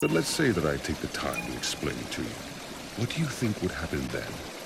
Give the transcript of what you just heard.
But let's say that I take the time to explain it to you. What do you think would happen then?